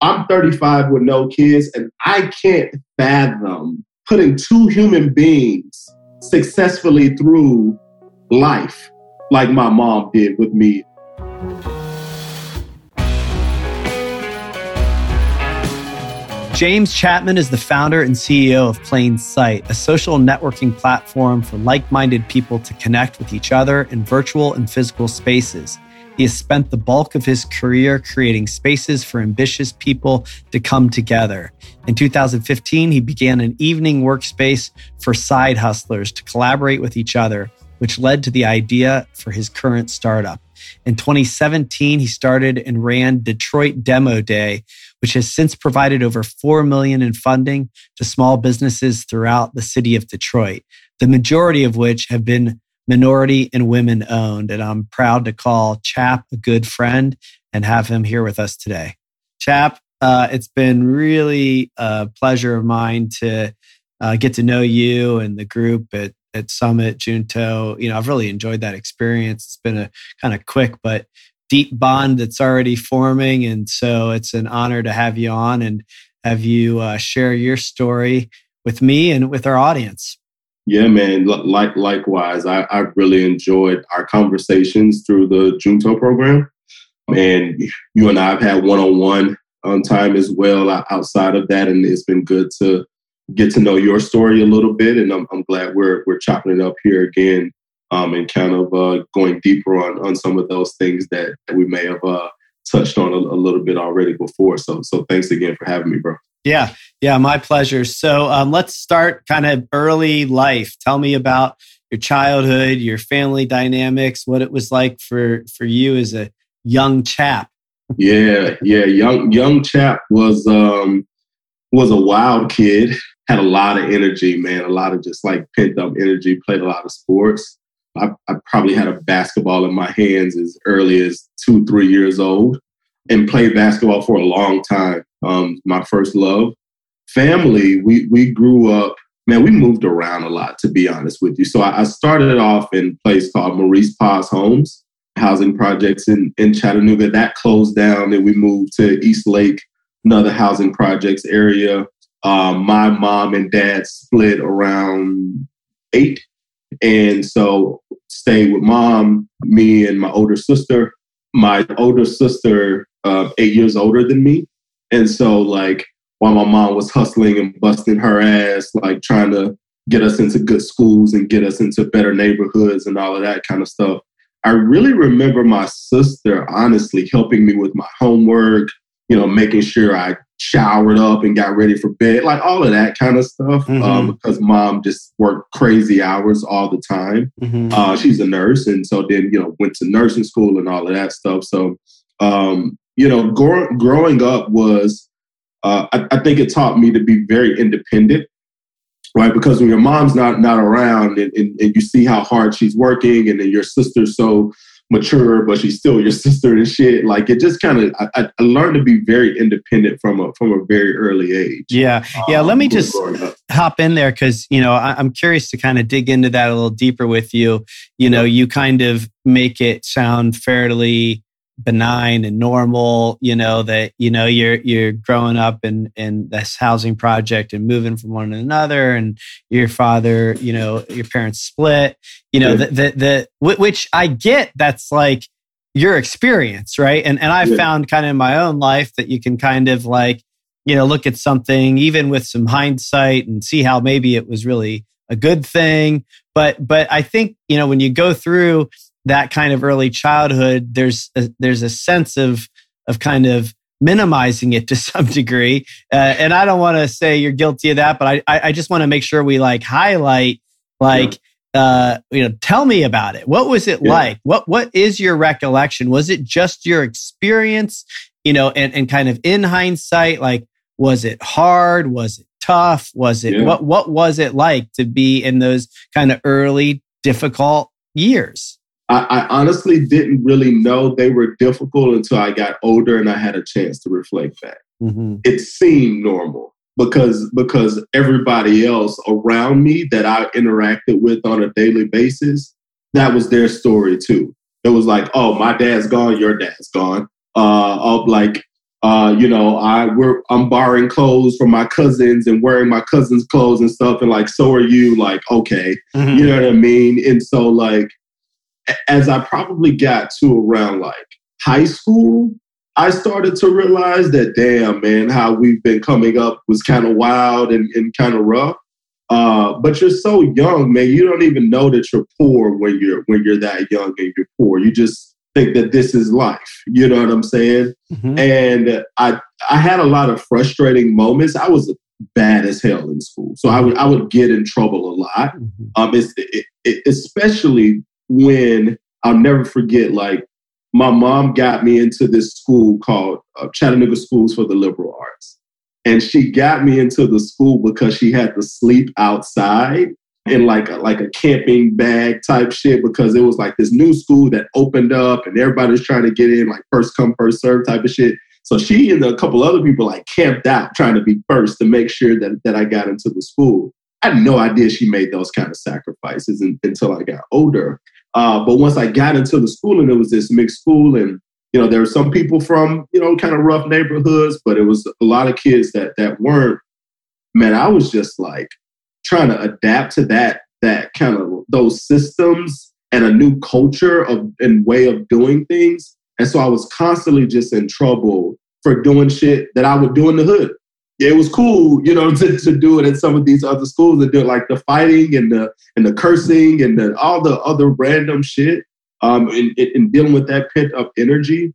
I'm 35 with no kids, and I can't fathom putting two human beings successfully through life like my mom did with me. James Chapman is the founder and CEO of Plain Sight, a social networking platform for like minded people to connect with each other in virtual and physical spaces. He has spent the bulk of his career creating spaces for ambitious people to come together. In 2015, he began an evening workspace for side hustlers to collaborate with each other, which led to the idea for his current startup. In 2017, he started and ran Detroit Demo Day, which has since provided over 4 million in funding to small businesses throughout the city of Detroit, the majority of which have been minority and women owned. And I'm proud to call Chap a good friend and have him here with us today. Chap, uh, it's been really a pleasure of mine to uh, get to know you and the group at, at Summit Junto. You know, I've really enjoyed that experience. It's been a kind of quick but deep bond that's already forming. And so it's an honor to have you on and have you uh, share your story with me and with our audience. Yeah, man. Like likewise, I, I really enjoyed our conversations through the Junto program, and you and I have had one on one time as well outside of that, and it's been good to get to know your story a little bit. And I'm, I'm glad we're we're chopping it up here again um, and kind of uh, going deeper on on some of those things that, that we may have uh, touched on a, a, little bit already before. So so thanks again for having me, bro. Yeah, yeah, my pleasure. So um, let's start kind of early life. Tell me about your childhood, your family dynamics, what it was like for for you as a young chap. Yeah, yeah, young young chap was um was a wild kid. Had a lot of energy, man. A lot of just like pent up energy. Played a lot of sports. I, I probably had a basketball in my hands as early as two, three years old and played basketball for a long time. Um, my first love. Family, we, we grew up, man, we moved around a lot, to be honest with you. So I, I started off in a place called Maurice Poss Homes, housing projects in, in Chattanooga. That closed down and we moved to East Lake, another housing projects area. Um, my mom and dad split around eight and so stayed with mom, me and my older sister. My older sister, uh, eight years older than me. And so like while my mom was hustling and busting her ass, like trying to get us into good schools and get us into better neighborhoods and all of that kind of stuff. I really remember my sister honestly helping me with my homework, you know, making sure I showered up and got ready for bed, like all of that kind of stuff. Mm-hmm. Um, because mom just worked crazy hours all the time. Mm-hmm. Uh, she's a nurse, and so then you know went to nursing school and all of that stuff. So, um, you know, gro- growing up was, uh, I, I think it taught me to be very independent. Right, because when your mom's not not around and, and, and you see how hard she's working, and then your sister's so mature, but she's still your sister and shit. Like it just kind of I, I, learned to be very independent from a from a very early age. Yeah, yeah. Um, Let me just hop in there because you know I, I'm curious to kind of dig into that a little deeper with you. You know, you kind of make it sound fairly benign and normal you know that you know you're you're growing up in in this housing project and moving from one to another and your father you know your parents split you know yeah. the, the the which i get that's like your experience right and and i've yeah. found kind of in my own life that you can kind of like you know look at something even with some hindsight and see how maybe it was really a good thing but but i think you know when you go through that kind of early childhood, there's a, there's a sense of of kind of minimizing it to some degree. Uh, and I don't want to say you're guilty of that, but I I, just want to make sure we like highlight like. Yeah. Uh, you know, tell me about it. What was it yeah. like? What What is your recollection? Was it just your experience? You know, and and kind of in hindsight, like, was it hard? Was it tough? Was it yeah. what What was it like to be in those kind of early difficult years? I, I, honestly didn't really know they were difficult until I got older and I had a chance to reflect back. Mm-hmm. It seemed normal because because everybody else around me that I interacted with on a daily basis, that was their story too. It was like, oh, my dad's gone, your dad's gone. Uh, of like Uh, you know, I we're I'm borrowing clothes from my cousins and wearing my cousins' clothes and stuff, and like, so are you? Like, okay, mm-hmm. you know what I mean? And so, like, as I probably got to around like high school, I started to realize that, damn, man, how we've been coming up was kind of wild and, and kind of rough. Uh, but you're so young, man. You don't even know that you're poor when you're when you're that young and you're poor. You just think that this is life. You know what I'm saying? Mm-hmm. And I I had a lot of frustrating moments. I was bad as hell in school, so I would I would get in trouble a lot. Mm-hmm. Um, it's, it, it, especially when I'll never forget. Like my mom got me into this school called uh, Chattanooga Schools for the Liberal Arts, and she got me into the school because she had to sleep outside in like a, like a camping bag type shit because it was like this new school that opened up and everybody's trying to get in like first come first serve type of shit. So she and a couple other people like camped out trying to be first to make sure that that I got into the school. I had no idea she made those kind of sacrifices in, until I got older. Uh, but once I got into the school and it was this mixed school and you know there were some people from you know kind of rough neighborhoods, but it was a lot of kids that that weren't. Man, I was just like trying to adapt to that that kind of those systems and a new culture of and way of doing things. And so I was constantly just in trouble for doing shit that I would do in the hood. It was cool, you know, to, to do it in some of these other schools and do it like the fighting and the and the cursing and the, all the other random shit. Um, and, and dealing with that pent up energy.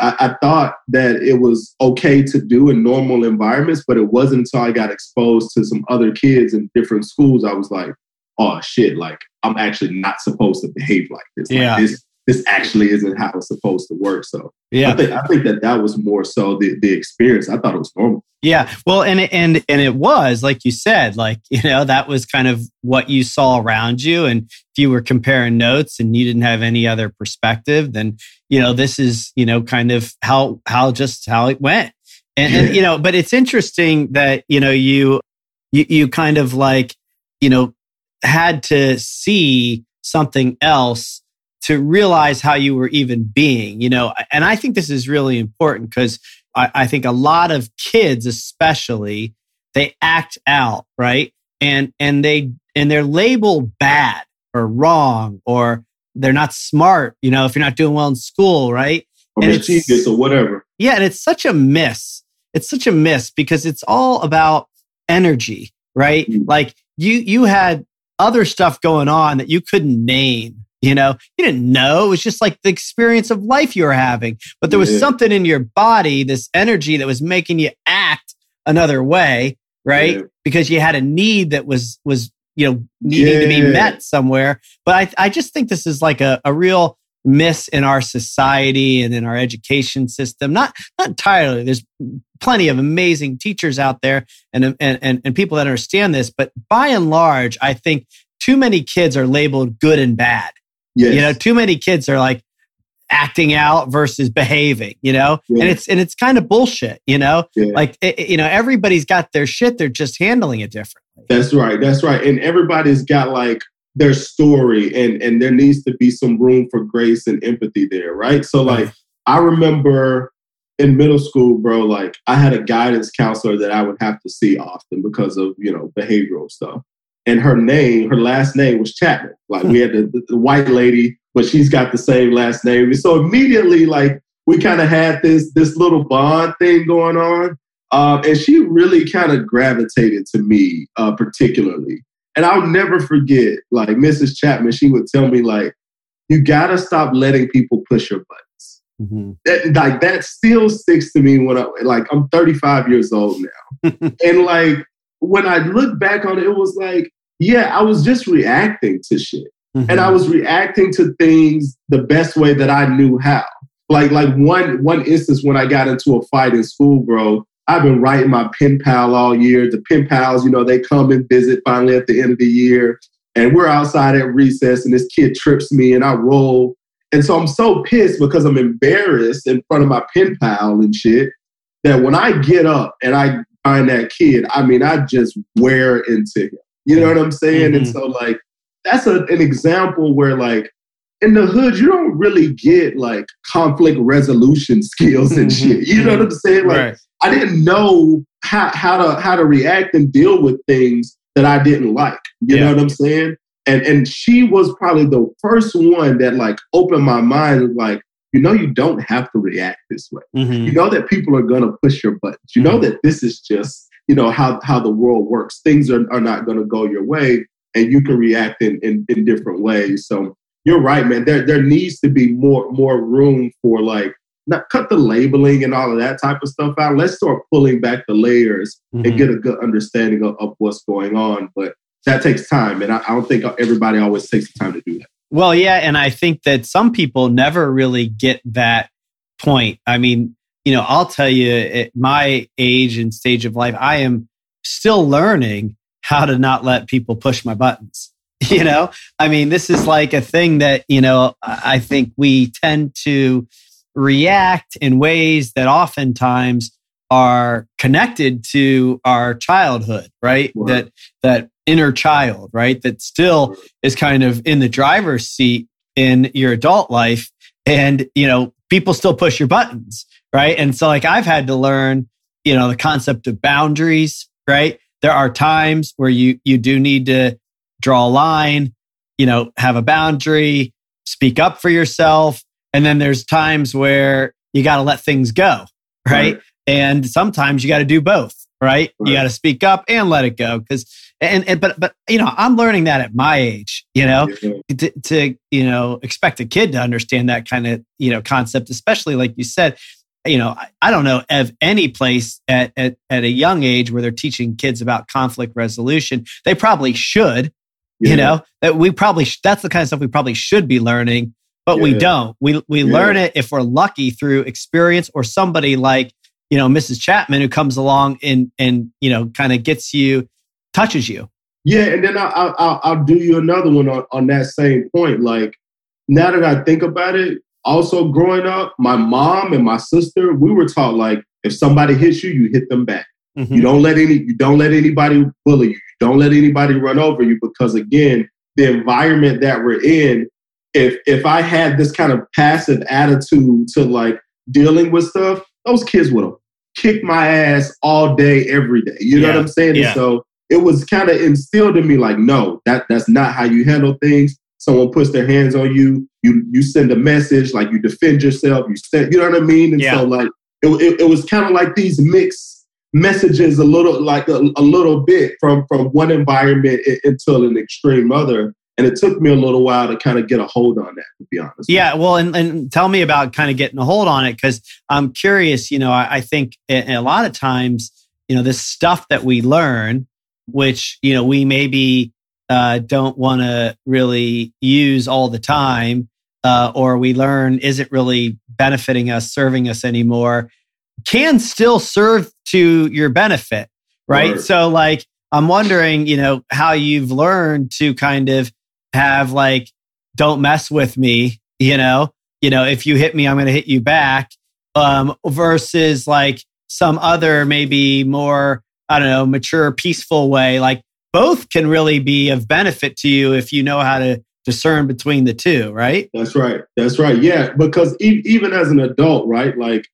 I, I, thought that it was okay to do in normal environments, but it wasn't until I got exposed to some other kids in different schools. I was like, oh shit, like I'm actually not supposed to behave like this. Yeah. Like, this this actually isn't how it's supposed to work. So yeah, I think I think that that was more so the the experience. I thought it was normal. Yeah, well, and and and it was like you said, like you know that was kind of what you saw around you, and if you were comparing notes and you didn't have any other perspective, then you know this is you know kind of how how just how it went, and, and you know, but it's interesting that you know you you you kind of like you know had to see something else to realize how you were even being, you know. And I think this is really important because I, I, think a lot of kids, especially, they act out, right? And and they and they're labeled bad or wrong or they're not smart, you know, if you're not doing well in school, right? Or and mischievous or whatever. Yeah, and it's such a miss. It's such a miss because it's all about energy, right? Mm-hmm. Like you you had other stuff going on that you couldn't name you know, you didn't know. It was just like the experience of life you were having. But there was yeah. something in your body, this energy that was making you act another way, right? Yeah. Because you had a need that was was you know needing yeah. to be met somewhere. But I I just think this is like a, a real miss in our society and in our education system. Not not entirely. There's plenty of amazing teachers out there and and and, and people that understand this, but by and large, I think too many kids are labeled good and bad. Yes. You know, too many kids are like acting out versus behaving, you know? Yeah. And it's and it's kind of bullshit, you know? Yeah. Like it, you know, everybody's got their shit, they're just handling it differently. That's right. That's right. And everybody's got like their story and and there needs to be some room for grace and empathy there, right? So like I remember in middle school, bro, like I had a guidance counselor that I would have to see often because of, you know, behavioral stuff and her name, her last name was Chapman. Like we had the, the, the white lady, but she's got the same last name. So immediately, like we kind of had this this little bond thing going on, um, and she really kind of gravitated to me uh, particularly. And I'll never forget, like Mrs. Chapman, she would tell me like, "You gotta stop letting people push your buttons." Mm-hmm. That, like that still sticks to me when I like I'm 35 years old now, and like when I look back on it, it was like, yeah, I was just reacting to shit. Mm-hmm. And I was reacting to things the best way that I knew how. Like, like one one instance when I got into a fight in school, bro. I've been writing my pen pal all year. The pen pals, you know, they come and visit finally at the end of the year. And we're outside at recess, and this kid trips me, and I roll. And so I'm so pissed because I'm embarrassed in front of my pen pal and shit that when I get up and I find that kid, I mean, I just wear into him. You know what I'm saying? Mm-hmm. And so, like, that's a, an example where, like, in the hood, you don't really get like conflict resolution skills and mm-hmm. shit. You know what I'm saying? Like right. I didn't know how how to how to react and deal with things that I didn't like. You yeah. know what I'm saying? And and she was probably the first one that like opened my mind like, you know, you don't have to react this way. Mm-hmm. You know that people are gonna push your buttons. You know mm-hmm. that this is just, you know, how how the world works. Things are, are not gonna go your way and you can react in, in, in different ways. So you're right, man. There there needs to be more more room for like not cut the labeling and all of that type of stuff out. Let's start pulling back the layers mm-hmm. and get a good understanding of, of, what's going on. But that takes time. And I, I don't think everybody always takes the time to do that. Well, yeah. And I think that some people never really get that point. I mean, you know, I'll tell you at my age and stage of life, I am still learning how to not let people push my buttons. You know, I mean, this is like a thing that, you know, I think we tend to react in ways that oftentimes are connected to our childhood, right? That that inner child, right? That still is kind of in the driver's seat in your adult life. And, you know, people still push your buttons, right? And so like I've had to learn, you know, the concept of boundaries, right? There are times where you you do need to draw a line, you know, have a boundary, speak up for yourself, and then there's times where you got to let things go, right? right? And sometimes you got to do both, right? right. You got to speak up and let it go because and, and but but you know i'm learning that at my age you know to, to you know expect a kid to understand that kind of you know concept especially like you said you know i, I don't know of any place at, at at a young age where they're teaching kids about conflict resolution they probably should yeah. you know that we probably that's the kind of stuff we probably should be learning but yeah. we don't. We we yeah. learn it if we're lucky through experience or somebody like you know Mrs. Chapman who comes along and and you know kind of gets you, touches you. Yeah, and then I'll, I'll I'll do you another one on on that same point. Like now that I think about it, also growing up, my mom and my sister, we were taught like if somebody hits you, you hit them back. Mm-hmm. You don't let any you don't let anybody bully you. You don't let anybody run over you because again, the environment that we're in if if I had this kind of passive attitude to like dealing with stuff, those kids would have kicked my ass all day, every day. You know what I'm saying? Yeah. so it was kind of instilled in me like, no, that that's not how you handle things. Someone puts their hands on you, you you send a message, like you defend yourself, you send, you know what I mean? And yeah. so like it, it, it was kind of like these mixed messages a little like a, a little bit from from one environment until an extreme other and it took me a little while to kind of get a hold on that to be honest yeah well and, and tell me about kind of getting a hold on it because i'm curious you know i, I think a, a lot of times you know this stuff that we learn which you know we maybe uh, don't want to really use all the time uh, or we learn isn't really benefiting us serving us anymore can still serve to your benefit right so like i'm wondering you know how you've learned to kind of have like, don't mess with me, you know, you know, if you hit me, I'm going to hit you back. Um, versus like some other, maybe more, I don't know, mature, peaceful way. Like both can really be of benefit to you if you know how to discern between the two, right? That's right. That's right. Yeah. Because e- even as an adult, right? Like,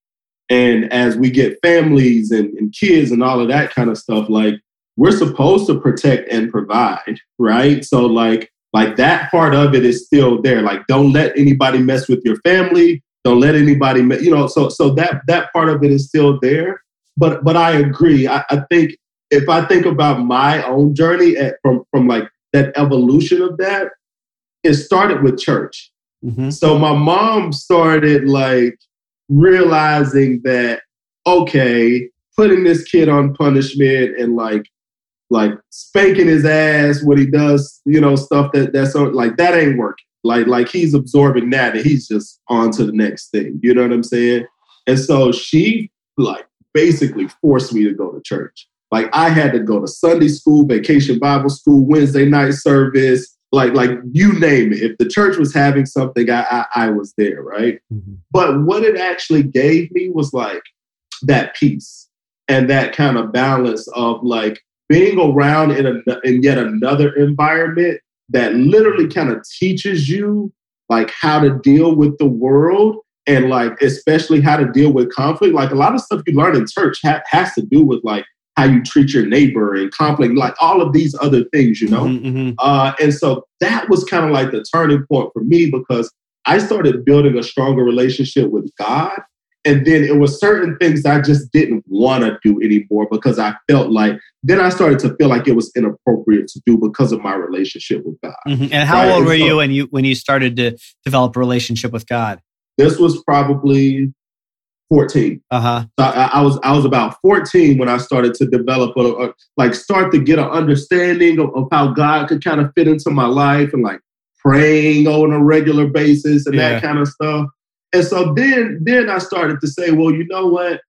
and as we get families and, and kids and all of that kind of stuff, like we're supposed to protect and provide, right? So, like, like that part of it is still there. Like don't let anybody mess with your family. Don't let anybody, you know. So so that that part of it is still there. But but I agree. I, I think if I think about my own journey at, from from like that evolution of that, it started with church. Mm-hmm. So my mom started like realizing that okay, putting this kid on punishment and like like spanking his ass when he does, you know, stuff that that's like that ain't working. Like like he's absorbing that and he's just on to the next thing. You know what I'm saying? And so she like basically forced me to go to church. Like I had to go to Sunday school, vacation Bible school, Wednesday night service, like like you name it. If the church was having something, I I, I was there, right? Mm-hmm. But what it actually gave me was like that peace and that kind of balance of like being around in, a, in yet another environment that literally kind of teaches you like how to deal with the world and like especially how to deal with conflict. Like a lot of stuff you learn in church ha- has to do with like how you treat your neighbor and conflict, like all of these other things, you know. Mm-hmm. mm-hmm. Uh, and so that was kind of like the turning point for me because I started building a stronger relationship with God. And then it was certain things I just didn't want to do anymore because I felt like then I started to feel like it was inappropriate to do because of my relationship with God. Mm-hmm. And how right? old were so, you when you when you started to develop a relationship with God? This was probably 14. Uh-huh. So I, I, was I was about 14 when I started to develop a, a like start to get an understanding of, of, how God could kind of fit into my life and like praying on a regular basis and yeah. that kind of stuff. And so then then I started to say, well, you know what?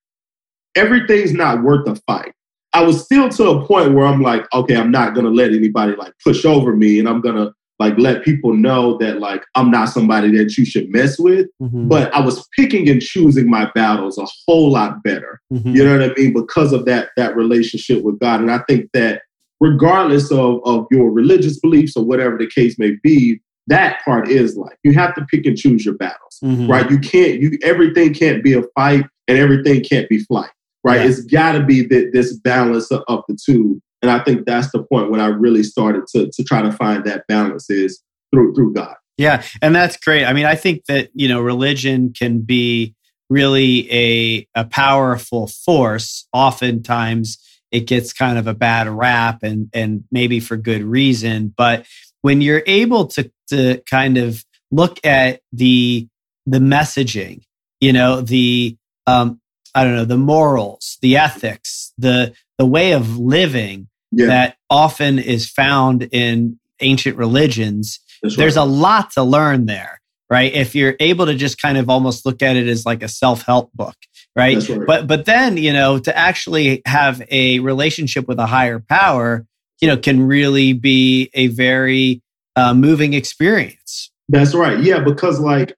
Everything's not worth a fight. I was still to a point where I'm like, okay, I'm not gonna let anybody like push over me and I'm gonna like let people know that like I'm not somebody that you should mess with. Mm-hmm. But I was picking and choosing my battles a whole lot better. Mm-hmm. You know what I mean? Because of that that relationship with God. And I think that regardless of, of your religious beliefs or whatever the case may be, that part is like you have to pick and choose your battles. Mm-hmm. Right. You can't you everything can't be a fight and everything can't be flight. Right. Yeah. It's gotta be the, this balance of, of the two and I think that's the point when I really started to to try to find that balance is through through God. Yeah, and that's great. I mean, I think that you know religion can be really a a powerful force. Oftentimes, it gets kind of a bad rap, and and maybe for good reason. But when you're able to to kind of look at the the messaging, you know, the um, I don't know, the morals, the ethics, the the way of living yeah. that often is found in ancient religions. Right. There's a lot to learn there, right? If you're able to just kind of almost look at it as like a self-help book, right? right? But but then, you know, to actually have a relationship with a higher power, you know, can really be a very uh, moving experience. That's right. Yeah, because like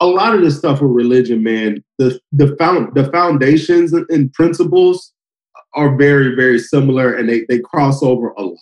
a lot of this stuff with religion, man, the the found the foundations and principles are very, very similar and they, they cross over a lot.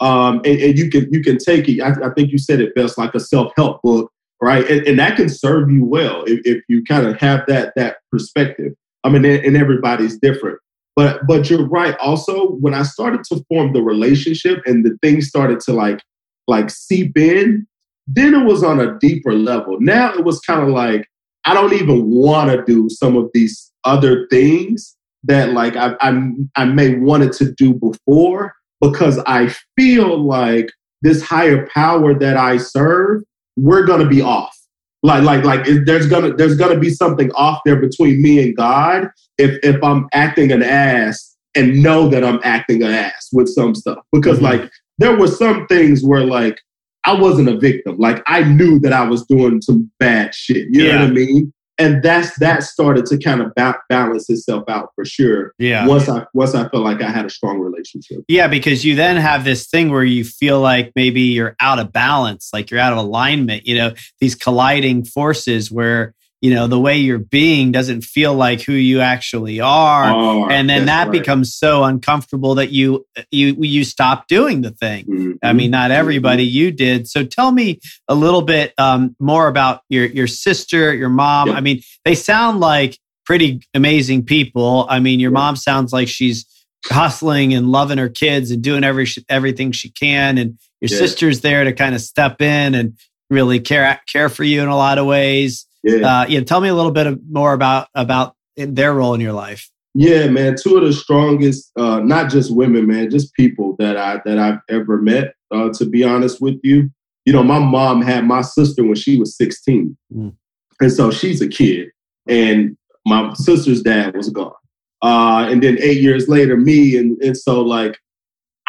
Um, and, and, you can you can take it. I, I, think you said it best, like a self help book, right? And, and, that can serve you well if, if you kind of have that that perspective. I mean, and everybody's different, but but you're right. Also, when I started to form the relationship and the things started to like like seep in, then it was on a deeper level. Now it was kind of like I don't even want to do some of these other things that like I, I, I may wanted to do before because I feel like this higher power that I serve, we're gonna be off. Like like like there's gonna there's gonna be something off there between me and God if if I'm acting an ass and know that I'm acting an ass with some stuff because mm-hmm. like there were some things where like I wasn't a victim. Like I knew that I was doing some bad shit. You yeah. know what I mean? And that's that started to kind of ba- balance itself out for sure. Yeah. Once I once I felt like I had a strong relationship. Yeah, because you then have this thing where you feel like maybe you're out of balance, like you're out of alignment. You know, these colliding forces where you know the way you're being doesn't feel like who you actually are oh, and then that right. becomes so uncomfortable that you you you stop doing the thing mm-hmm. i mean not everybody mm-hmm. you did so tell me a little bit um, more about your your sister your mom yep. i mean they sound like pretty amazing people i mean your mom sounds like she's hustling and loving her kids and doing every everything she can and your yeah. sister's there to kind of step in and really care care for you in a lot of ways yeah. Uh, yeah. Tell me a little bit more about about their role in your life. Yeah, man. Two of the strongest, uh, not just women, man, just people that I that I've ever met. Uh, to be honest with you, you know, my mom had my sister when she was 16, mm. and so she's a kid, and my sister's dad was gone. Uh, and then eight years later, me, and and so like,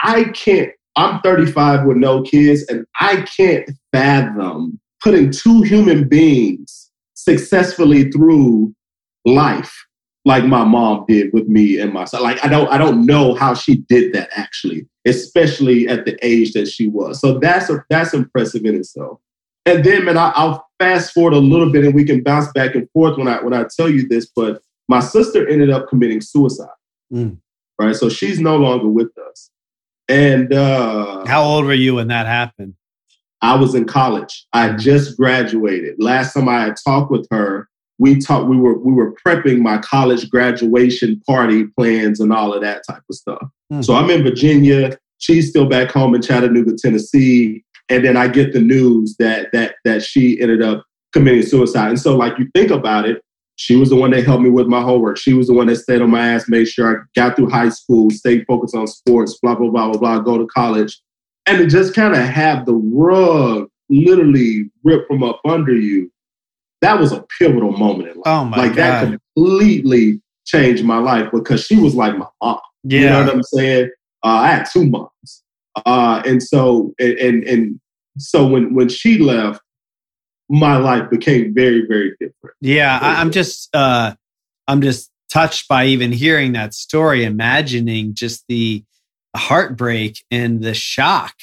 I can't. I'm 35 with no kids, and I can't fathom putting two human beings successfully through life like my mom did with me and my son. Like I don't I don't know how she did that actually, especially at the age that she was. So that's a, that's impressive in itself. And then man, I, will fast forward a little bit and we can bounce back and forth when I when I tell you this. But my sister ended up committing suicide. Mm. Right. So she's no longer with us. And uh how old were you when that happened? I was in college. I just graduated. Last time I had talked with her, we talked. We were we were prepping my college graduation party plans and all of that type of stuff. Mm-hmm. So I'm in Virginia. She's still back home in Chattanooga, Tennessee. And then I get the news that that that she ended up committing suicide. And so, like you think about it, she was the one that helped me with my homework. She was the one that stayed on my ass, made sure I got through high school, stayed focused on sports, blah blah blah blah blah, go to college, and to just kind of have the rug literally ripped from up under you. That was a pivotal moment in life. Oh my like God. that completely changed my life because she was like my mom. Yeah. You know what I'm saying? Uh, I had two moms, uh, and so and, and and so when when she left, my life became very very different. Yeah, I, am just uh, I'm just touched by even hearing that story, imagining just the heartbreak and the shock.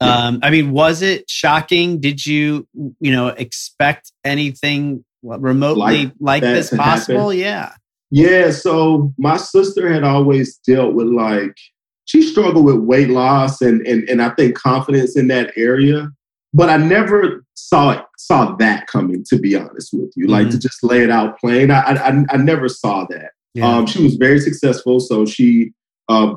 Um, I mean, was it shocking? Did you you know expect anything remotely like, like this possible? Happen? Yeah. Yeah, so my sister had always dealt with like she struggled with weight loss and and and I think confidence in that area, but I never saw it, saw that coming. To be honest with you, mm-hmm. like to mm-hmm. just lay it out plain, I I, I never saw that. Yeah. Um, she was very successful, so she uh,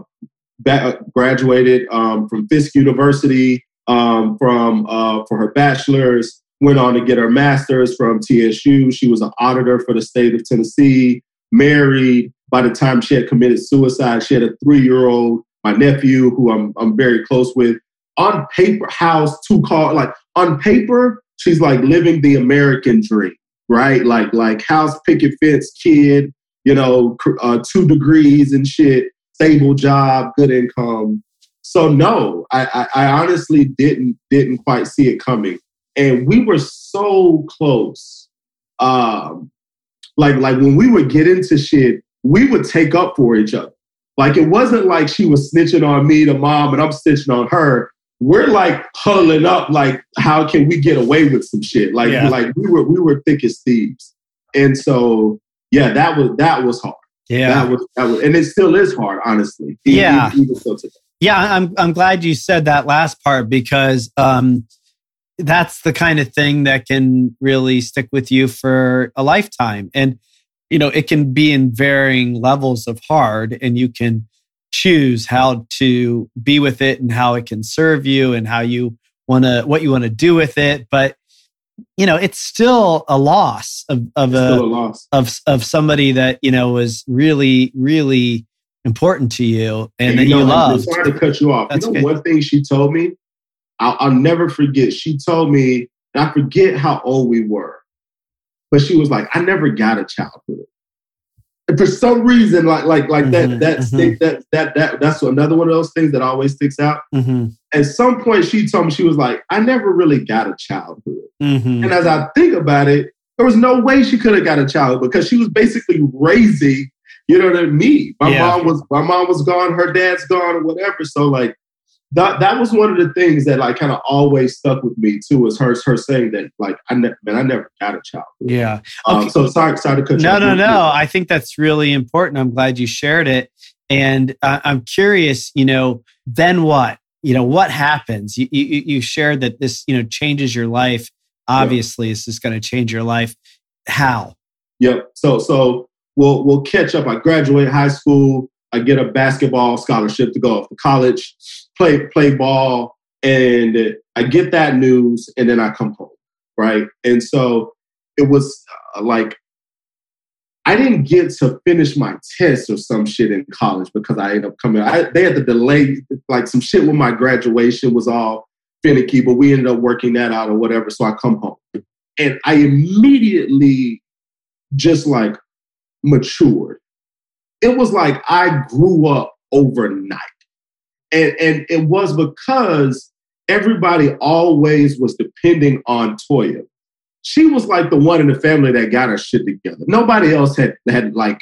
graduated um, from Fisk University um, from uh, for her bachelor's. Went on to get her master's from TSU. She was an auditor for the state of Tennessee married. By the time she had committed suicide, she had a three year old, my nephew, who I'm, I'm very close with. On paper, house, two car, like on paper, she's like living the American dream, right? Like, like house picket fence kid, you know, uh, two degrees and shit, stable job, good income. So no, I, I, I honestly didn't didn't quite see it coming, and we were so close. Um, like like when we would get into shit, we would take up for each other. Like it wasn't like she was snitching on me to mom and I'm snitching on her. We're like huddling up, like how can we get away with some shit? Like yeah. like we were we were thick as thieves, and so yeah, that was that was hard. Yeah, that was that was, and it still is hard, honestly. Yeah, even, even yeah. I'm I'm glad you said that last part because um, that's the kind of thing that can really stick with you for a lifetime. And, you know, it can be in varying levels of hard, and you can choose how to be with it and how it can serve you and how you want to, what you want to do with it. But, you know, it's still a loss of, of a, a loss. of, of somebody that, you know, was really, really important to you and, and that you, know, you love. Sorry to cut you off. That's you know, good. one thing she told me I'll, I'll never forget. She told me, and I forget how old we were, but she was like, "I never got a childhood." And for some reason, like like like mm-hmm, that that, mm-hmm. that that that that's another one of those things that always sticks out. Mm-hmm. At some point, she told me she was like, "I never really got a childhood." Mm-hmm. And as I think about it, there was no way she could have got a child because she was basically raising, you know, what I mean? My yeah. mom was my mom was gone, her dad's gone, or whatever. So like that that was one of the things that like kind of always stuck with me too. Is her her saying that like I ne- man I never got a child. Yeah. Um, okay. Um, so sorry sorry to cut no, you. No no no. I think that's really important. I'm glad you shared it, and uh, I'm curious. You know, then what? You know, what happens? You you, you shared that this you know changes your life. Obviously, yeah. this is going to change your life. How? Yep. So so we'll we'll catch up. I graduate high school. I get a basketball scholarship to go off to college play play ball, and I get that news, and then I come home, right? And so it was uh, like I didn't get to finish my test or some shit in college because I ended up coming. I, they had to delay like some shit when my graduation was all finicky, but we ended up working that out or whatever. So I come home, and I immediately just like matured. It was like I grew up overnight. And, and it was because everybody always was depending on Toya. She was like the one in the family that got her shit together. Nobody else had had like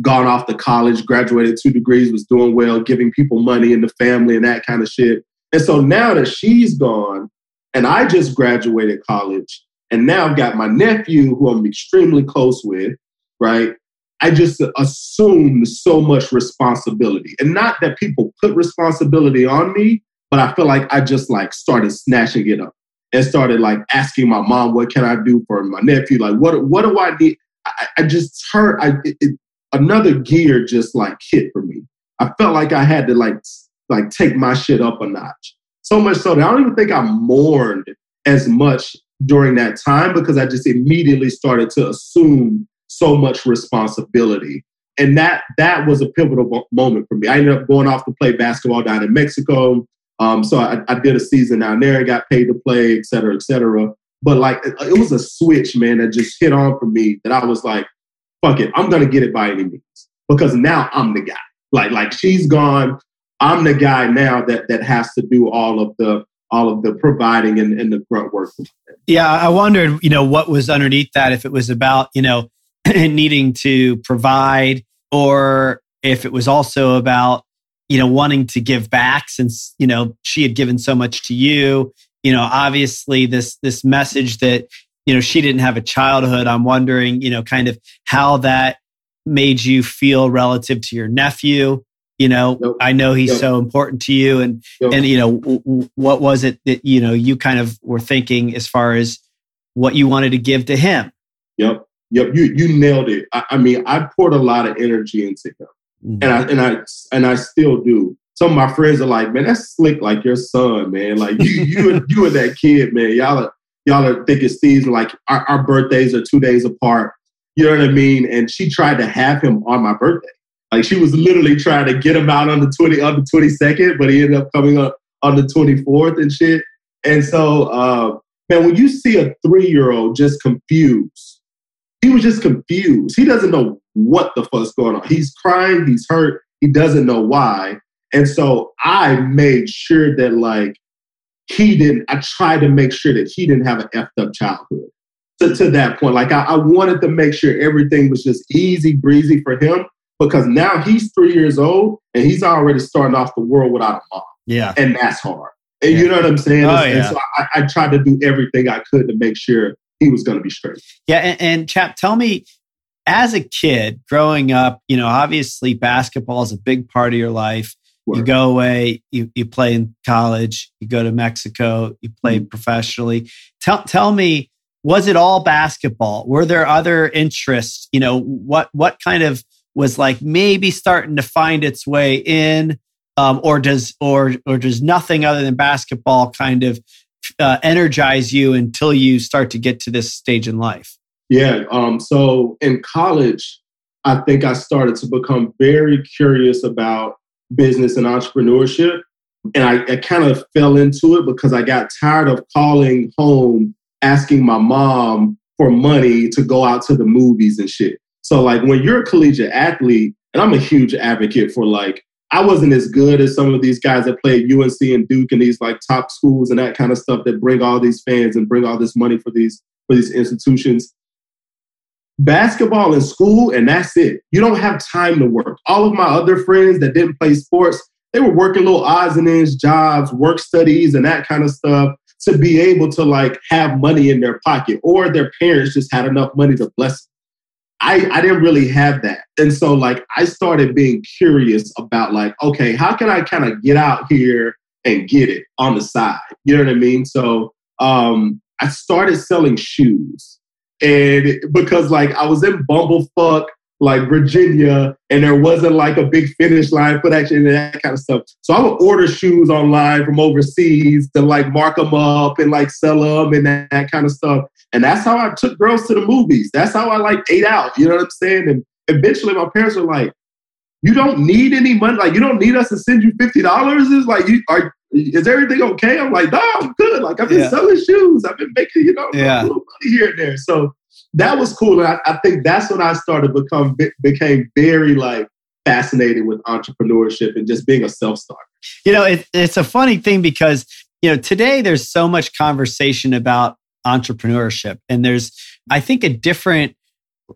gone off to college, graduated two degrees, was doing well, giving people money in the family and that kind of shit. And so now that she's gone, and I just graduated college, and now I've got my nephew who I'm extremely close with, right? I just assumed so much responsibility. And not that people put responsibility on me, but I feel like I just like started snatching it up. And started like asking my mom, what can I do for my nephew? Like, what, what do I need? I, I just heard I, it, another gear just like hit for me. I felt like I had to like, like take my shit up a notch. So much so that I don't even think I mourned as much during that time because I just immediately started to assume so much responsibility. And that that was a pivotal moment for me. I ended up going off to play basketball down in Mexico. Um, so I, I, did a season down there, got paid to play, et cetera, et cetera. But like it was a switch, man, that just hit on for me that I was like, fuck it, I'm gonna get it by any means. Because now I'm the guy. Like, like she's gone. I'm the guy now that that has to do all of the all of the providing and, and the grunt work. Yeah, I wondered, you know, what was underneath that, if it was about, you know, needing to provide or if it was also about you know wanting to give back since you know she had given so much to you. You know obviously this this message that you know she didn't have a childhood i'm wondering you know kind of how that made you feel relative to your nephew. You know nope. i know he's so important to you and yep. and you know w- what was it that you know you kind of were thinking as far as what you wanted to give to him? Yep. Yep, you you nailed it. I, I, mean, I poured a lot of energy into him, mm-hmm. and I and I and I still do. Some of my friends are like, "Man, that's slick, like your son, man. Like you you you and that kid, man. Y'all are y'all are thick as thieves. Like our, our birthdays are two days apart. You know what I mean? And she tried to have him on my birthday. Like she was literally trying to get him out on the twenty on the twenty second, but he ended up coming up on the twenty fourth and shit. And so, uh, man, when you see a three year old just confused he was just confused. He doesn't know what the fuck's going on. He's crying, he's hurt, he doesn't know why. And so I made sure that like he didn't, I tried to make sure that he didn't have an effed up childhood. To, to that point, like I, I wanted to make sure everything was just easy breezy for him because now he's three years old and he's already starting off the world without a mom. Yeah. And that's hard. And yeah. you know what I'm saying? Oh, and, yeah. so I, I tried to do everything I could to make sure he was going to be straight. Yeah, and, and Chap, tell me, as a kid growing up, you know, obviously basketball is a big part of your life. Word. You go away, you, you play in college, you go to Mexico, you play mm-hmm. professionally. Tell tell me, was it all basketball? Were there other interests? You know, what what kind of was like maybe starting to find its way in, um, or does or or does nothing other than basketball kind of uh, energize you until you start to get to this stage in life? Yeah. Um, so in college, I think I started to become very curious about business and entrepreneurship. And I, I kind of fell into it because I got tired of calling home asking my mom for money to go out to the movies and shit. So, like, when you're a collegiate athlete, and I'm a huge advocate for like I wasn't as good as some of these guys that play at UNC and Duke and these like top schools and that kind of stuff that bring all these fans and bring all this money for these for these institutions. Basketball in school and that's it. You don't have time to work. All of my other friends that didn't play sports, they were working little odds and ends jobs, work studies, and that kind of stuff to be able to like have money in their pocket, or their parents just had enough money to bless them. I, I didn't really have that. And so like I started being curious about like, okay, how can I kind of get out here and get it on the side? You know what I mean? So um I started selling shoes. And because like I was in Bumblefuck like Virginia, and there wasn't like a big Finish Line for that and that kind of stuff. So I would order shoes online from overseas to like mark them up and like sell them and that, that kind of stuff. And that's how I took girls to the movies. That's how I like ate out. You know what I'm saying? And eventually my parents were like, you don't need any money. Like, you don't need us to send you $50. Is like, you are, is everything okay? I'm like, no, I'm good. Like, I've been yeah. selling shoes. I've been making, you know, yeah. a little money here and there. So that was cool. And I, I think that's when I started become became very like fascinated with entrepreneurship and just being a self starter. You know, it, it's a funny thing because you know today there's so much conversation about entrepreneurship, and there's I think a different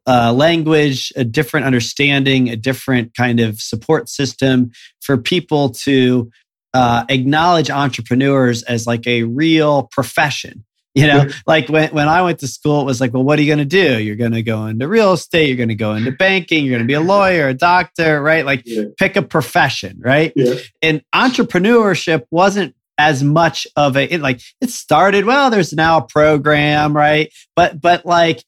uh, language, a different understanding, a different kind of support system for people to uh, acknowledge entrepreneurs as like a real profession you know, like when, when I went to school, it was like, well, what are you going to do? You're going to go into real estate. You're going to go into banking. You're going to be a lawyer, a doctor, right? Like yeah. pick a profession, right? Yeah. And entrepreneurship wasn't as much of a it, like it started well there's now a program right but but like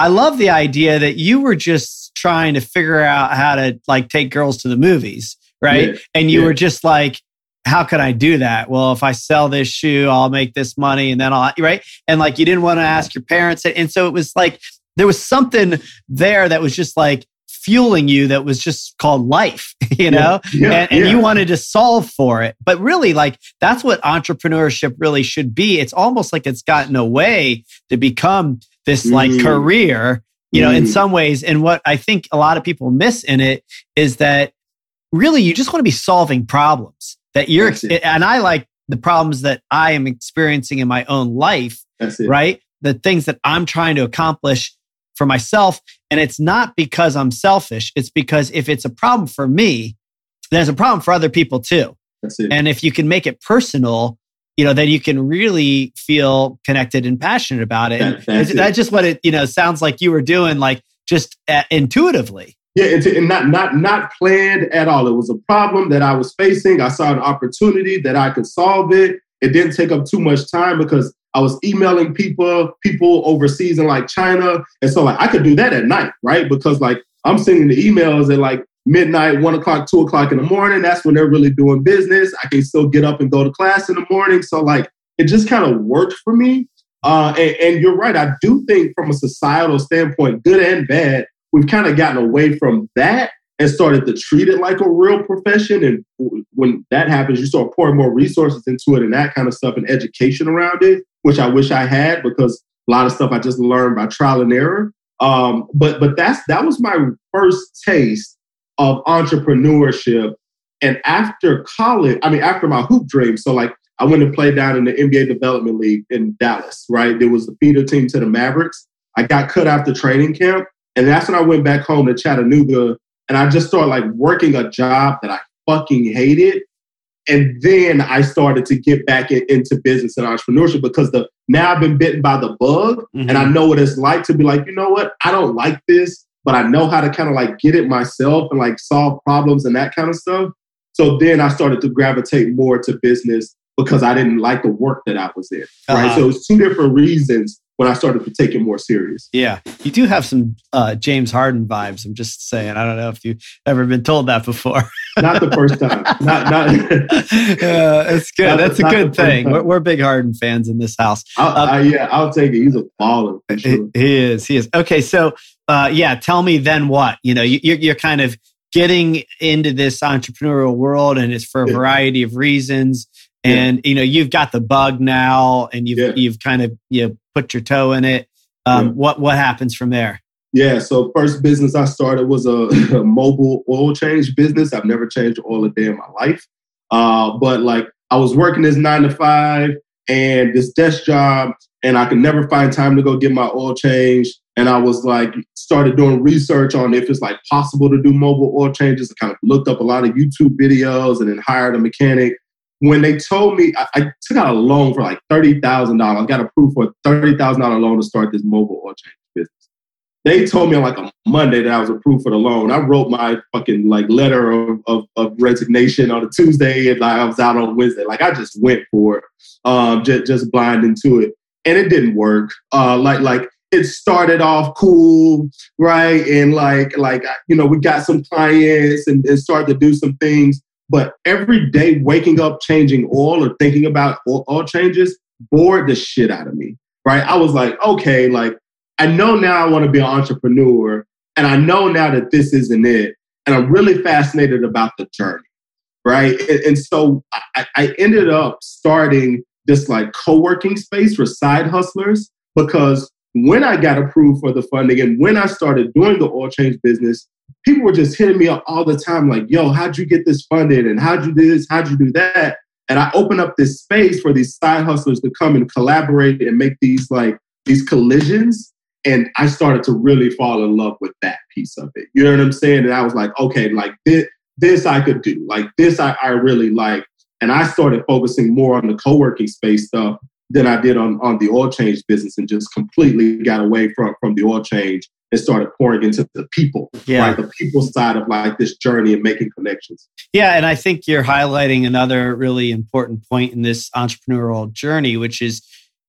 i love the idea that you were just trying to figure out how to like take girls to the movies right yeah. and you were just like how can i do that well if i sell this shoe i'll make this money and then i'll right and like you didn't want to ask your parents and so it was like there was something there that was just like fueling you that was just called life, you know? Yeah, yeah, and, and yeah. you wanted to solve for it. But really, like, that's what entrepreneurship really should be. It's almost like it's gotten away to become this like mm. career, you know, mm. in some ways. And what I think a lot of people miss in it is that really you just want to be solving problems that you're, and I like the problems that I am experiencing in my own life, right? The things that I'm trying to accomplish for myself. And it's not because I'm selfish. It's because if it's a problem for me, there's a problem for other people too. And if you can make it personal, you know, then you can really feel connected and passionate about it. That, that's, it. that's just what it, you know, sounds like you were doing, like just uh, intuitively. Yeah, it's, and not not not planned at all. It was a problem that I was facing. I saw an opportunity that I could solve it. It didn't take up too much time because I was emailing people, people overseas in like China. And so like I could do that at night, right? Because like I'm sending the emails at like midnight, one o'clock, two o'clock in the morning. That's when they're really doing business. I can still get up and go to class in the morning. So like it just kind of worked for me. Uh, and, and you're right. I do think from a societal standpoint, good and bad, we've kind of gotten away from that and started to treat it like a real profession. And when that happens, you start pouring more resources into it and that kind of stuff and education around it, which I wish I had because a lot of stuff I just learned by trial and error. Um, but but that's that was my first taste of entrepreneurship. And after college, I mean, after my hoop dream, so like I went to play down in the NBA Development League in Dallas, right? There was the feeder team to the Mavericks. I got cut after training camp. And that's when I went back home to Chattanooga and I just started like working a job that I fucking hated. And then I started to get back in, into business and entrepreneurship because the now I've been bitten by the bug mm-hmm. and I know what it's like to be like, you know what? I don't like this, but I know how to kind of like get it myself and like solve problems and that kind of stuff. So then I started to gravitate more to business because I didn't like the work that I was in. Right. Uh-huh. So it's two different reasons when I started to take it more serious. Yeah, you do have some uh, James Harden vibes. I'm just saying. I don't know if you've ever been told that before. not the first time. Not not. yeah, it's good. Not, That's a good thing. We're, we're, big Harden fans in this house. Um, uh, yeah, I'll take it. He's a baller. Sure. He is. He is. Okay, so uh, yeah, tell me then what you know. You, you're, you're kind of getting into this entrepreneurial world, and it's for a variety of reasons and you know you've got the bug now and you've yeah. you've kind of you put your toe in it. Um, yeah. what what happens from there? Yeah so first business i started was a, a, mobile oil change business. I've never changed oil a day in my life. Uh, but like i was working this nine to five and this desk job and i could never find time to go get my oil change and i was like started doing research on if it's like possible to do mobile oil changes. I kind of looked up a lot of youtube videos and then hired a mechanic when they told me I, I, took out a loan for like thirty thousand dollars, I got approved for a thirty thousand dollar loan to start this mobile oil change business. They told me on like a Monday that I was approved for the loan. I wrote my fucking like letter of, of, of resignation on a Tuesday, and like I was out on Wednesday. Like I just went for it, um, just just blind into it, and it didn't work. Uh, like like it started off cool, right? And like like you know we got some clients and, and started to do some things but every day waking up, changing oil or thinking about oil changes bored the shit out of me. Right. I was like, okay, like I know now I want to be an entrepreneur. And I know now that this isn't it. And I'm really fascinated about the journey. Right. And, and so I, I ended up starting this like co-working space for side hustlers because when I got approved for the funding and when I started doing the oil change business, people were just hitting me up all the time, like, yo, how'd you get this funded? And how'd you do this? How'd you do that? And I opened up this space for these side hustlers to come and collaborate and make these like these collisions. And I started to really fall in love with that piece of it. You know what I'm saying? And I was like, okay, like this, this I could do. Like this I, I really like. And I started focusing more on the co-working space stuff than I did on, on the oil change business and just completely got away from, from the oil change and started pouring into the people, yeah. right? The people side of like this journey and making connections. Yeah. And I think you're highlighting another really important point in this entrepreneurial journey, which is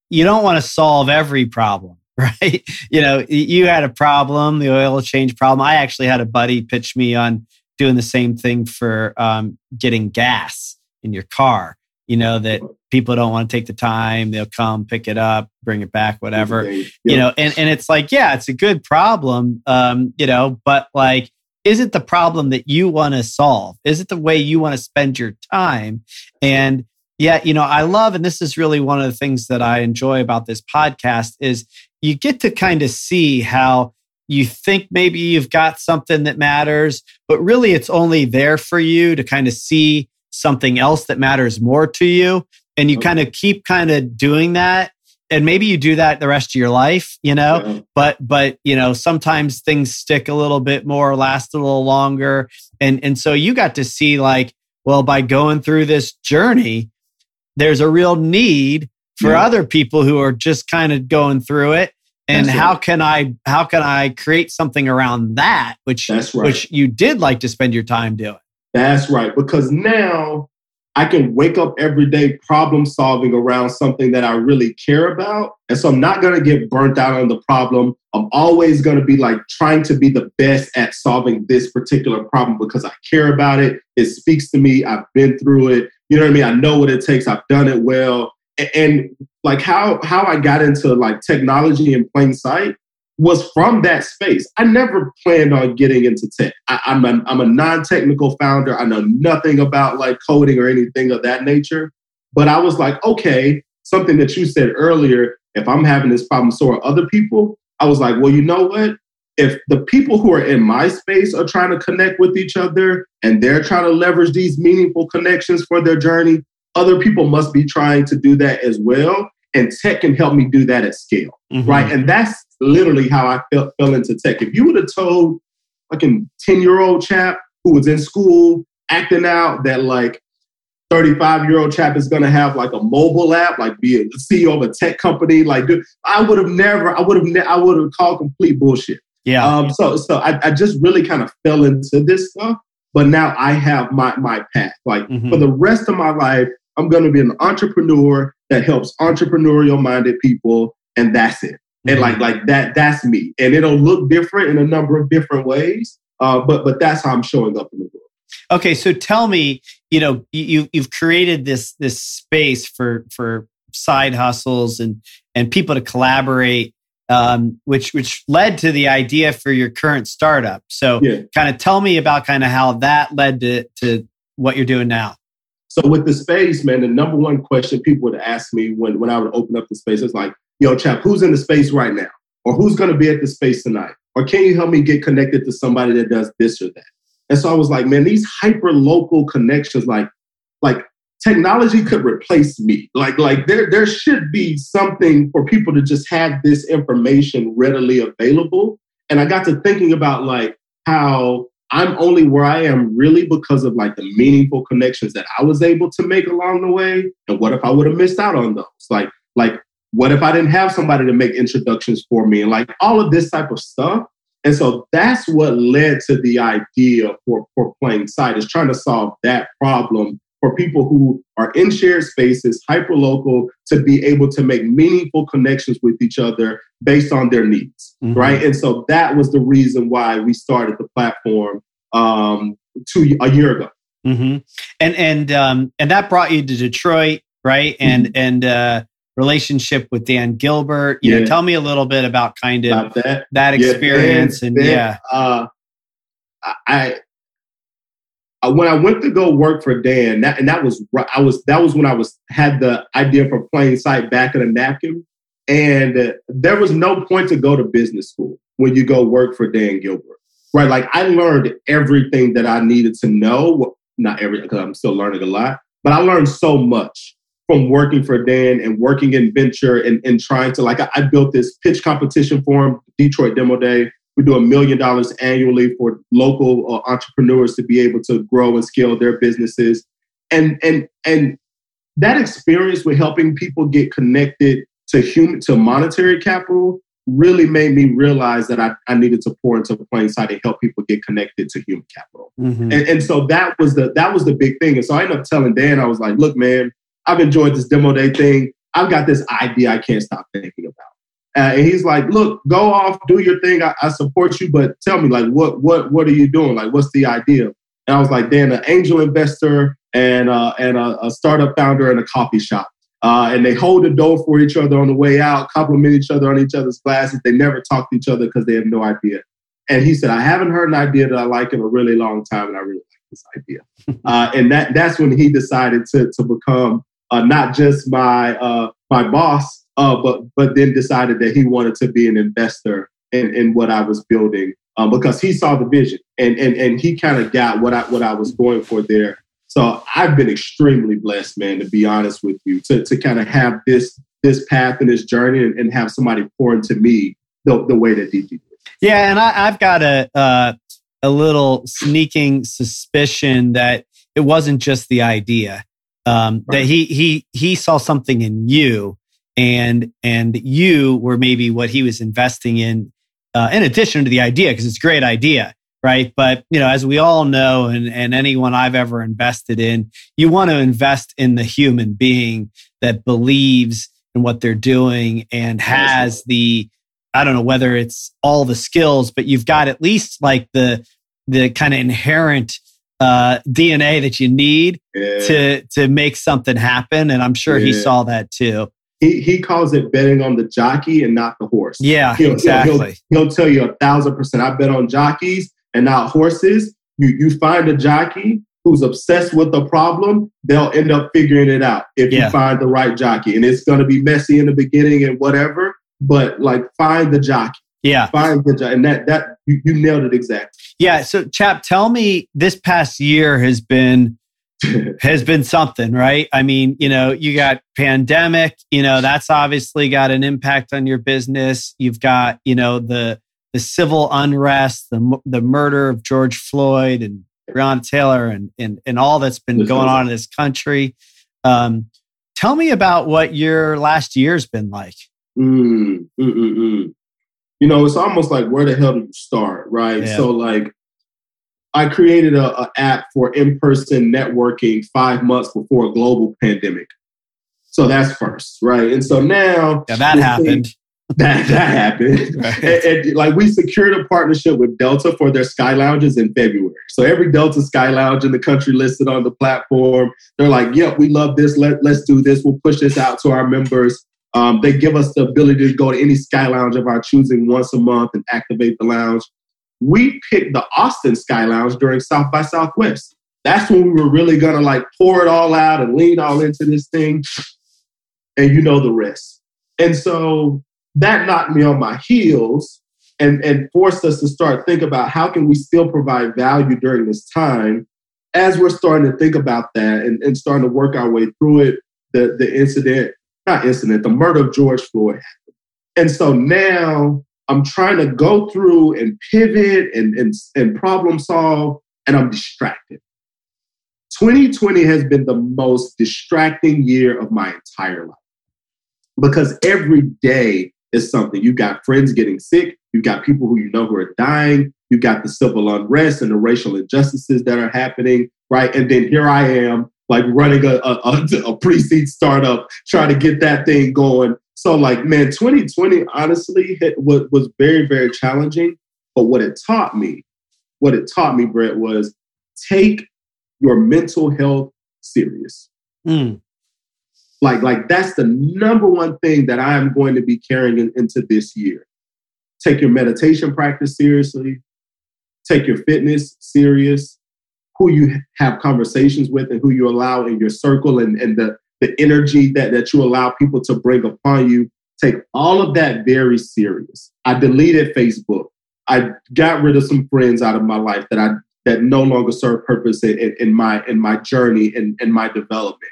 you don't want to solve every problem. Right. You know, you had a problem, the oil change problem. I actually had a buddy pitch me on doing the same thing for um, getting gas in your car. You know, that people don't want to take the time, they'll come pick it up, bring it back, whatever. Yeah. You know, and, and it's like, yeah, it's a good problem, um, you know, but like, is it the problem that you want to solve? Is it the way you want to spend your time? And yeah, you know, I love, and this is really one of the things that I enjoy about this podcast is you get to kind of see how you think maybe you've got something that matters, but really it's only there for you to kind of see something else that matters more to you. And you okay. kind of keep kind of doing that. And maybe you do that the rest of your life, you know, yeah. but, but, you know, sometimes things stick a little bit more, last a little longer. And, and so you got to see like, well, by going through this journey, there's a real need for yeah. other people who are just kind of going through it and That's how right. can i how can i create something around that which That's right. which you did like to spend your time doing That's right because now I can wake up every day problem solving around something that I really care about. And so I'm not going to get burnt out on the problem. I'm always going to be like trying to be the best at solving this particular problem because I care about it. It speaks to me. I've been through it. You know what I mean? I know what it takes. I've done it well. And like how how I got into like technology in plain sight was from that space. I never planned on getting into tech. I, am a, I'm a non-technical founder. I know nothing about like coding or anything of that nature. But I was like, okay, something that you said earlier. If I'm having this problem, so are other people. I was like, well, you know what? If the people who are in my space are trying to connect with each other and they're trying to leverage these meaningful connections for their journey, other people must be trying to do that as well. And tech can help me do that at scale, mm-hmm. right? And that's literally how I fell, fell into tech. If you would have told like a 10 year old chap who was in school acting out that like 35 year old chap is going to have like a mobile app, like be a CEO of a tech company, like I would have never, I would have, ne- I would have called complete bullshit. Yeah. Um, so, so I, I just really kind of fell into this stuff, but now I have my, my path. Like mm-hmm. for the rest of my life, I'm going to be an entrepreneur that helps entrepreneurial minded people, and that's it. Mm-hmm. And like like that, that's me. And it'll look different in a number of different ways, uh, but but that's how I'm showing up in the world. Okay, so tell me, you know, you you've created this this space for for side hustles and and people to collaborate um, which which led to the idea for your current startup. So, yeah. kind of tell me about kind of how that led to to what you're doing now. So with the space, man, the number one question people would ask me when, when I would open up the space is like, yo, chap, who's in the space right now? Or who's going to be at the space tonight? Or can you help me get connected to somebody that does this or that? And so I was like, man, these hyper local connections, like, like technology could replace me. Like, like there, there should be something for people to just have this information readily available. And I got to thinking about like how I'm only where I am really because of like the meaningful connections that I was able to make along the way. And what if I would have missed out on those? Like, like, what if I didn't have somebody to make introductions for me? And like all of this type of stuff. And so that's what led to the idea for, for Plain Sight is trying to solve that problem for people who are in shared spaces, hyper local, to be able to make meaningful connections with each other based on their needs, mm-hmm. right? And so that was the reason why we started the platform um, two a year ago. Mm-hmm. And and um, and that brought you to Detroit, right? And mm-hmm. and uh, relationship with Dan Gilbert. You yeah. know, tell me a little bit about kind of about that. that experience. Yeah, Dan, and Dan, yeah, uh, I when I went to go work for Dan, that, and that was I was that was when I was had the idea for plain sight back in a napkin, and uh, there was no point to go to business school when you go work for Dan Gilbert, right? Like I learned everything that I needed to know. Not everything because I'm still learning a lot, but I learned so much from working for Dan and working in venture and, and trying to like I, I built this pitch competition for him, Detroit Demo Day we do a million dollars annually for local uh, entrepreneurs to be able to grow and scale their businesses. And and and that experience with helping people get connected to human to monetary capital really made me realize that I, I needed to pour into the Plain Sight and help people get connected to human capital. Mm-hmm. And, and so that was the that was the big thing. And so I ended up telling Dan, I was like, look, man, I've enjoyed this demo day thing. I've got this idea I can't stop thinking about. Uh, and he's like, look, go off, do your thing. I, I, support you, but tell me, like, what what what are you doing? Like, what's the idea? And I was like, Dan, an angel investor and uh, and a, a startup founder in a coffee shop. Uh, and they hold the door for each other on the way out, compliment each other on each other's glasses. They never talk to each other because they have no idea. And he said, I haven't heard an idea that I like in a really long time, and I really like this idea. uh, and that that's when he decided to to become uh, not just my uh, my boss, uh, but but then decided that he wanted to be an investor in, in what I was building um, because he saw the vision and and and he kind of got what I what I was going for there. So I've been extremely blessed, man, to be honest with you, to, to kind of have this this path and this journey and, and have somebody pour into me the, the way that DG did. Yeah, and I, have got a uh, a little sneaking suspicion that it wasn't just the idea. Um, right. That he he he saw something in you, and and you were maybe what he was investing in, uh, in addition to the idea, because it's a great idea right? But you know, as we all know, and, and anyone I've ever invested in, you want to invest in the human being that believes in what they're doing and has the I don't know whether it's all the skills, but you've got at least like the the kind of inherent uh, DNA that you need yeah. to to make something happen. And I'm sure yeah. he saw that too. He, he calls it betting on the jockey and not the horse. Yeah, he'll, exactly. He'll, he'll, tell you a thousand percent. I bet on jockeys and not horses. You, you find a jockey who's obsessed with the problem, they'll end up figuring it out if yeah. you find the right jockey. And it's going to be messy in the beginning and whatever, but like find the jockey. Yeah. Find the jockey. And that, that you, you nailed it exactly. Yeah. So, Chap, tell me this past year has been. has been something, right? I mean, you know, you got pandemic, you know, that's obviously got an impact on your business. You've got, you know, the the civil unrest, the the murder of George Floyd and Breonna Taylor, and and and all that's been going on in this country. Um, tell me about what your last year's been like. Mm, mm, mm, mm. You know, it's almost like where the hell do you start, right? Yeah. So, like, I created a, a app for in person networking five months before a global pandemic. So that's first, right? And so now, yeah, that happened. that that happened. Right. And, and, like we secured a partnership with Delta for their sky lounges in February. So every Delta sky lounge in the country listed on the platform, they're like, "Yep, we love this. Let let's do this. We'll push this out to our members." Um, they give us the ability to go to any sky lounge of our choosing once a month and activate the lounge. We picked the Austin Sky Lounge during South by Southwest. That's when we were really gonna like pour it all out and lean all into this thing. And you know the rest. And so that knocked me on my heels and, and forced us to start think about how can we still provide value during this time as we're starting to think about that and, and starting to work our way through it the, the incident not incident the murder of george floyd happened and so now i'm trying to go through and pivot and, and, and problem solve and i'm distracted 2020 has been the most distracting year of my entire life because every day is something. You've got friends getting sick. you've got people who you know who are dying. you've got the civil unrest and the racial injustices that are happening, right? And then here I am, like running a, a, a pre-seed startup, trying to get that thing going. So, like, man, 2020 honestly hit, was, was very, very challenging. But what it taught me, what it taught me, Brett, was take your mental health serious. Mm. Like, like that's the number one thing that I am going to be carrying in, into this year. Take your meditation practice seriously. Take your fitness serious. Who you have conversations with and who you allow in your circle and, and the, the energy that, that you allow people to bring upon you. Take all of that very serious. I deleted Facebook. I got rid of some friends out of my life that I that no longer serve purpose in, in, in my in my journey and in, in my development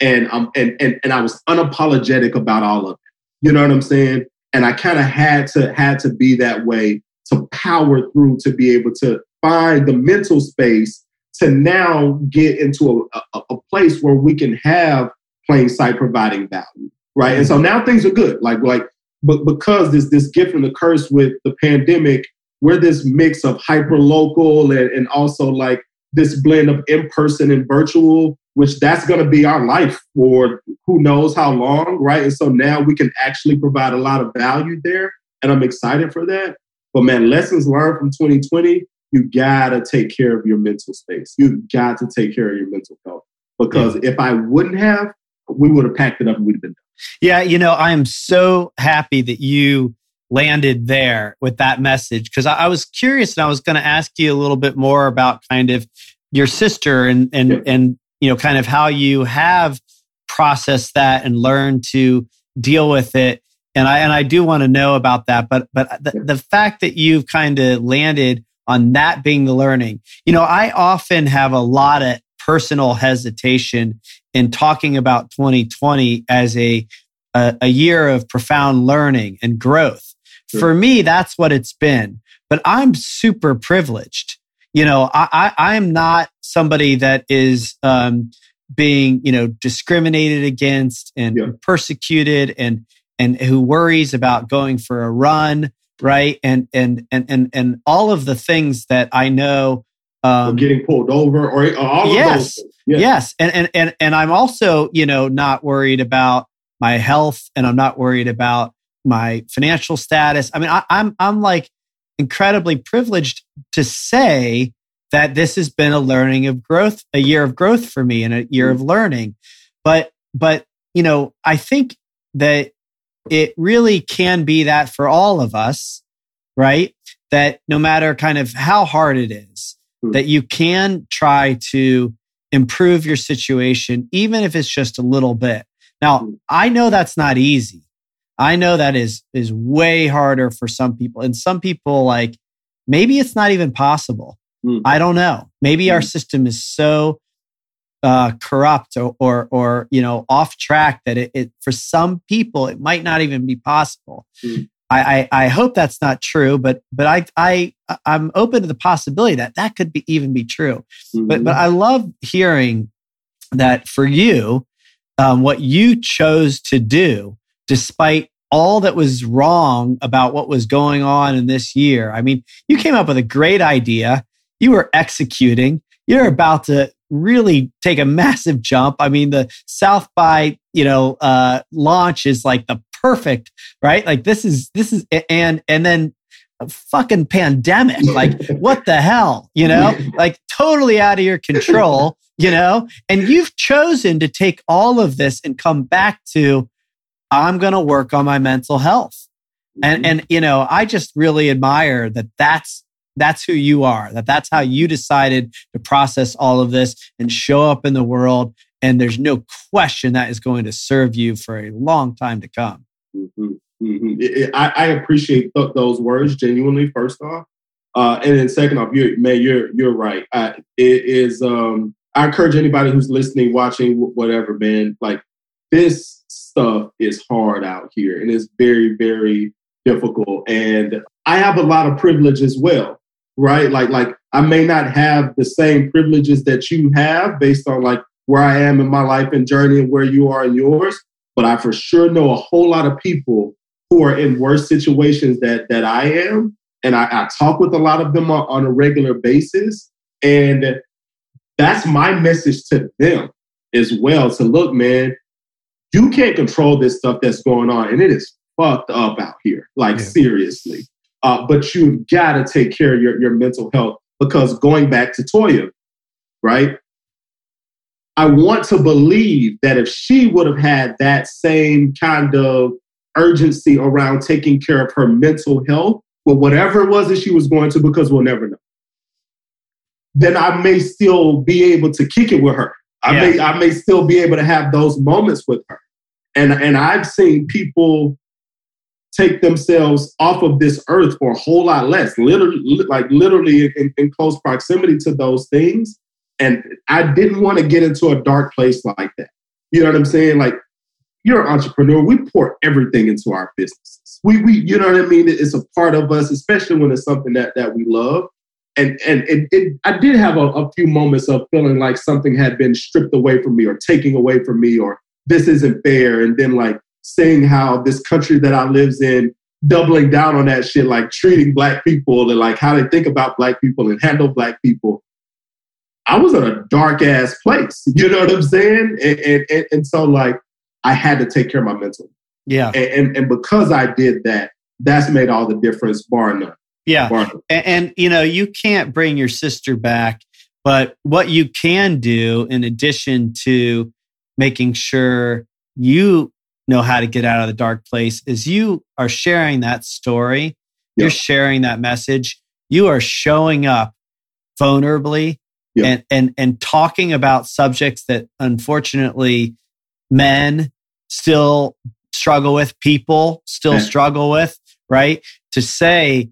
and um and and and I was unapologetic about all of it. You know what I'm saying? And I kind of had to had to be that way to power through to be able to find the mental space to now get into a, a, a place where we can have Plain Sight providing value, right? And so mm-hmm. now things are good. Like like but because this this gift and the curse with the pandemic, we're this mix of hyper local and, and also like this blend of in person and virtual, which that's going to be our life for who knows how long, right? And so now we can actually provide a lot of value there, and I'm excited for that. But man, lessons learned from 2020, you gotta take care of your mental space. You got to take care of your mental health because yeah. if I wouldn't have, we would have packed it up and we'd have been done. Yeah, you know, I am so happy that you landed there with that message because I, I, was curious and I was going to ask you a little bit more about kind of your sister and and yeah. and you know kind of how you have processed that and learned to deal with it and I and I do want to know about that but but the, the fact that you've kind of landed on that being the learning you know I often have a lot of personal hesitation in talking about 2020 as a, a, a year of profound learning and growth. Sure. For me, that's what it's been. But I'm super privileged. You know, I, I, am not somebody that is um, being, you know, discriminated against and yeah. persecuted and and who worries about going for a run, right? And and and and and all of the things that I know um, or getting pulled over or all yes, yes, yes, and and and and I'm also you know not worried about my health, and I'm not worried about my financial status. I mean, I, I'm I'm like incredibly privileged to say that this has been a learning of growth, a year of growth for me, and a year of learning. But but you know, I think that it really can be that for all of us, right? That no matter kind of how hard it is, Hmm. that you can try to improve your situation, even if it's just a little bit. Now, hmm. I know that's not easy. I know that is is way harder for some people. And some people like maybe it's not even possible. Mm. I don't know. Maybe mm. our hmm. system is so uh, corrupt or, or, or you know off track that it, it, for some people it might not even be possible. Mm. I, I, I hope that's not true, but but I I I'm open to the possibility that that could be even be true. Mm-hmm. But but I love hearing that for you, um, what you chose to do, despite all that was wrong about what was going on in this year. I mean, you came up with a great idea. You were executing. You're about to really take a massive jump. I mean, the South by you know uh, launch is like the perfect, right? Like this is this is and and then a fucking pandemic. Like what the hell, you know? Like totally out of your control, you know? And you've chosen to take all of this and come back to I'm going to work on my mental health. And mm-hmm. and you know, I just really admire that that's that's who you are. That that's how you decided to process all of this and show up in the world and there's no question that is going to serve you for a long time to come. It, it, I, I, appreciate th- those words genuinely. First off, uh, and then second off, you man, you're you're right. I, it is. Um, I encourage anybody who's listening, watching, whatever, man. Like this stuff is hard out here, and it's very, very difficult. And I have a lot of privilege as well, right? Like, like I may not have the same privileges that you have based on like where I am in my life and journey and where you are in yours but I for sure know a whole lot of people who are in worse situations that that I am, and I, I talk with a lot of them on, on a regular basis, and that's my message to them as well. To look, man, you can't control this stuff that's going on, and it is fucked up out here, like yeah. seriously. Uh, but you've got to take care of your, your mental health because going back to Toya, right? I want to believe that if she would have had that same kind of urgency around taking care of her mental health, but whatever it was that she was going to, because we'll never know, then I may still be able to kick it with her. I yeah. may I may still be able to have those moments with her. And and I've seen people take themselves off of this earth for a whole lot less, literally like literally in, in close proximity to those things and I didn't want to get into a dark place like that. You know what I'm saying? Like, you're an entrepreneur. We pour everything into our businesses. We, we, you know what I mean? It's a part of us, especially when it's something that that we love. And and it, it I did have a, a few moments of feeling like something had been stripped away from me or taken away from me or this isn't fair. And then like seeing how this country that I lives in doubling down on that shit, like treating black people and like how they think about black people and handle black people. I was in a dark ass place. You know what I'm saying? And, and, and, so like I had to take care of my mental. Yeah. And, and, and because I did that, that's made all the difference, bar none. Yeah. Bar none. And, and you know, you can't bring your sister back, but what you can do in addition to making sure you know how to get out of the dark place is you are sharing that story. You're sharing that message. You are showing up vulnerably and, and, and talking about subjects that unfortunately men still struggle with, people still yeah. struggle with, right? To say,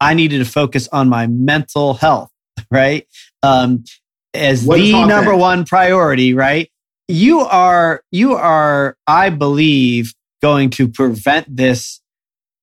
I needed to focus on my mental health, right? Um, as what the number one priority, right? you are you are i believe going to prevent this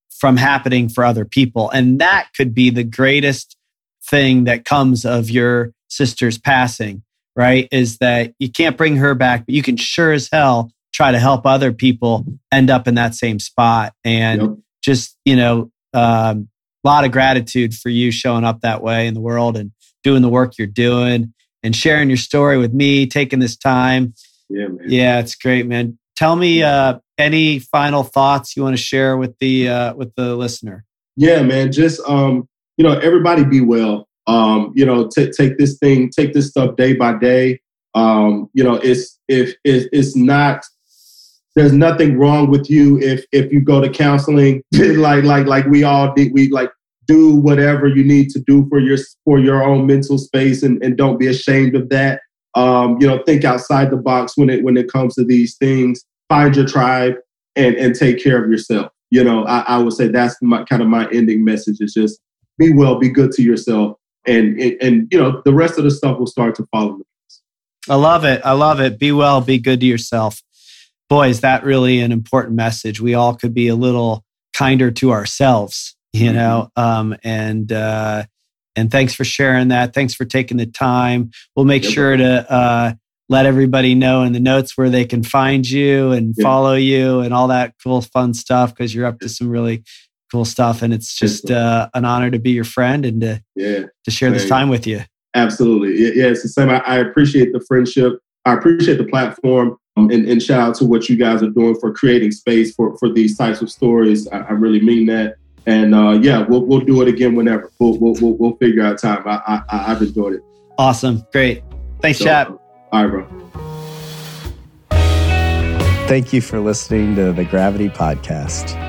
from happening for other people and that could be the greatest thing that comes of your sister's passing right is that you can't bring her back but you can sure as hell try to help other people end up in that same spot and yep. just you know a um, lot of gratitude for you showing up that way in the world and doing the work you're doing and sharing your story with me taking this time yeah, man. Yeah, it's great, man. Tell me uh, any final thoughts you want to share with the uh, with the listener. Yeah, man. Just um, you know, everybody be well. Um, you know, t- take this thing, take this stuff day by day. Um, you know, it's if it's, not there's nothing wrong with you if if you go to counseling like like like we all did we like do whatever you need to do for your for your own mental space and, and don't be ashamed of that um, you know, think outside the box when it when it comes to these things. Find your tribe and and take care of yourself. You know, I, I would say that's my kind of my ending message is just be well, be good to yourself, and, and and, you know the rest of the stuff will start to follow. I love it. I love it. Be well, be good to yourself. Boy, is that really an important message. We all could be a little kinder to ourselves, you mm-hmm. know, um, and uh, and thanks for sharing that. Thanks for taking the time. We'll make yep. sure to uh, let everybody know in the notes where they can find you and yep. follow you and all that cool, fun stuff because you're up to some really cool stuff. And it's just uh, an honor to be your friend and to, yeah. to share this time with you. Absolutely. Yeah, it's the same. I, I appreciate the friendship. I appreciate the platform. Um, and, and, shout out to what you guys are doing for creating space for, for these types of stories. I, I really mean that. And uh, yeah, we'll, we'll do it again whenever. We'll, we'll, we'll, we'll figure out time. I, I, have enjoyed it. Awesome. Great. Thanks, so, Chap. All right, bro. Thank you for listening to the Gravity Podcast.